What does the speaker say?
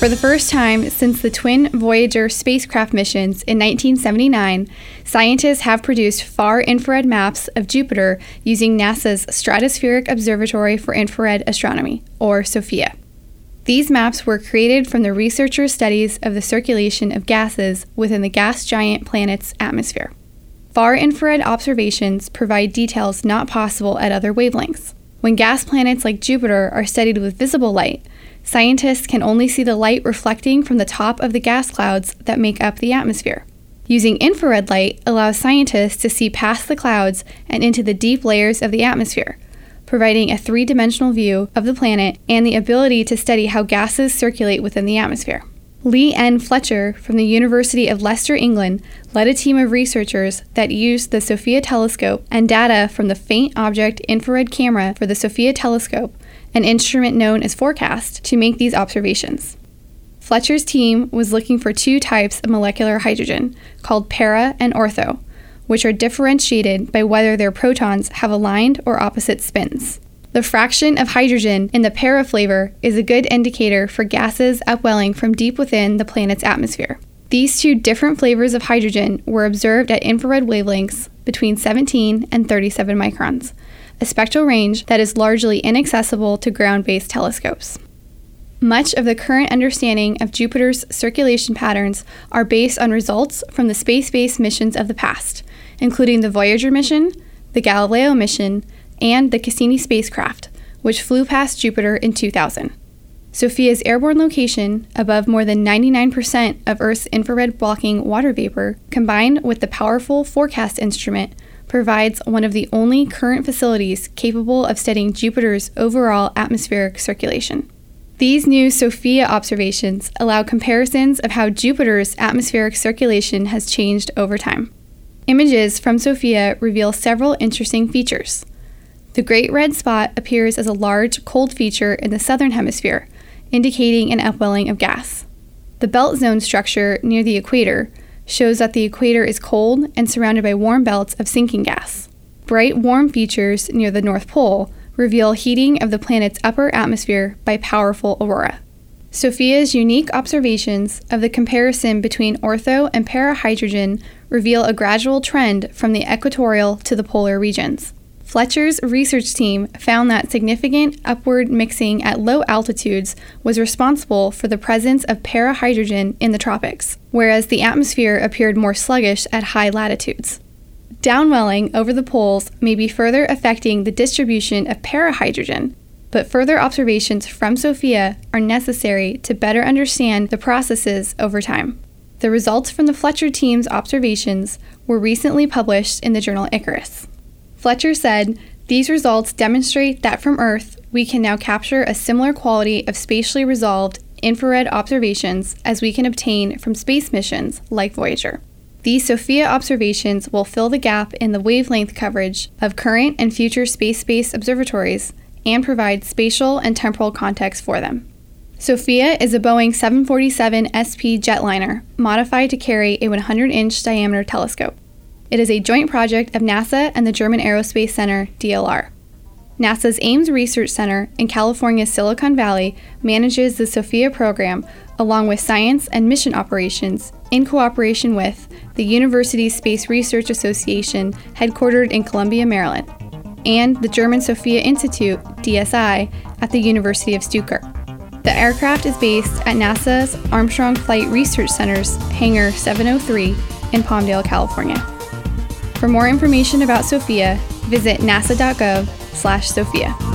For the first time since the twin Voyager spacecraft missions in 1979, scientists have produced far infrared maps of Jupiter using NASA's Stratospheric Observatory for Infrared Astronomy, or SOFIA. These maps were created from the researchers' studies of the circulation of gases within the gas giant planet's atmosphere. Far infrared observations provide details not possible at other wavelengths. When gas planets like Jupiter are studied with visible light, scientists can only see the light reflecting from the top of the gas clouds that make up the atmosphere. Using infrared light allows scientists to see past the clouds and into the deep layers of the atmosphere, providing a three dimensional view of the planet and the ability to study how gases circulate within the atmosphere. Leigh N. Fletcher from the University of Leicester, England, led a team of researchers that used the SOFIA telescope and data from the Faint Object Infrared Camera for the SOFIA telescope an instrument known as FORCAST, to make these observations. Fletcher's team was looking for two types of molecular hydrogen, called para and ortho, which are differentiated by whether their protons have aligned or opposite spins. The fraction of hydrogen in the para flavor is a good indicator for gases upwelling from deep within the planet's atmosphere. These two different flavors of hydrogen were observed at infrared wavelengths between 17 and 37 microns, a spectral range that is largely inaccessible to ground based telescopes. Much of the current understanding of Jupiter's circulation patterns are based on results from the space based missions of the past, including the Voyager mission, the Galileo mission, and the Cassini spacecraft, which flew past Jupiter in 2000. SOFIA's airborne location, above more than 99% of Earth's infrared blocking water vapor, combined with the powerful FORCAST instrument, provides one of the only current facilities capable of studying Jupiter's overall atmospheric circulation. These new SOFIA observations allow comparisons of how Jupiter's atmospheric circulation has changed over time. Images from SOFIA reveal several interesting features. The Great Red Spot appears as a large, cold feature in the southern hemisphere, indicating an upwelling of gas. The belt zone structure near the equator shows that the equator is cold and surrounded by warm belts of sinking gas. Bright, warm features near the North Pole reveal heating of the planet's upper atmosphere by powerful aurora. SOFIA's unique observations of the comparison between ortho and parahydrogen reveal a gradual trend from the equatorial to the polar regions. Fletcher's research team found that significant upward mixing at low altitudes was responsible for the presence of parahydrogen in the tropics, whereas the atmosphere appeared more sluggish at high latitudes. Downwelling over the poles may be further affecting the distribution of parahydrogen, but further observations from SOFIA are necessary to better understand the processes over time. The results from the Fletcher team's observations were recently published in the journal Icarus. Fletcher said, These results demonstrate that from Earth, we can now capture a similar quality of spatially resolved infrared observations as we can obtain from space missions like Voyager. These SOFIA observations will fill the gap in the wavelength coverage of current and future space based observatories and provide spatial and temporal context for them. SOFIA is a Boeing 747 SP jetliner modified to carry a 100 inch diameter telescope. It is a joint project of NASA and the German Aerospace Center, DLR. NASA's Ames Research Center in California's Silicon Valley manages the SOFIA program along with science and mission operations in cooperation with the University Space Research Association, headquartered in Columbia, Maryland, and the German SOFIA Institute, DSI, at the University of Stuttgart. The aircraft is based at NASA's Armstrong Flight Research Center's Hangar 703 in Palmdale, California. For more information about SOFIA, visit nasa.gov/sofia.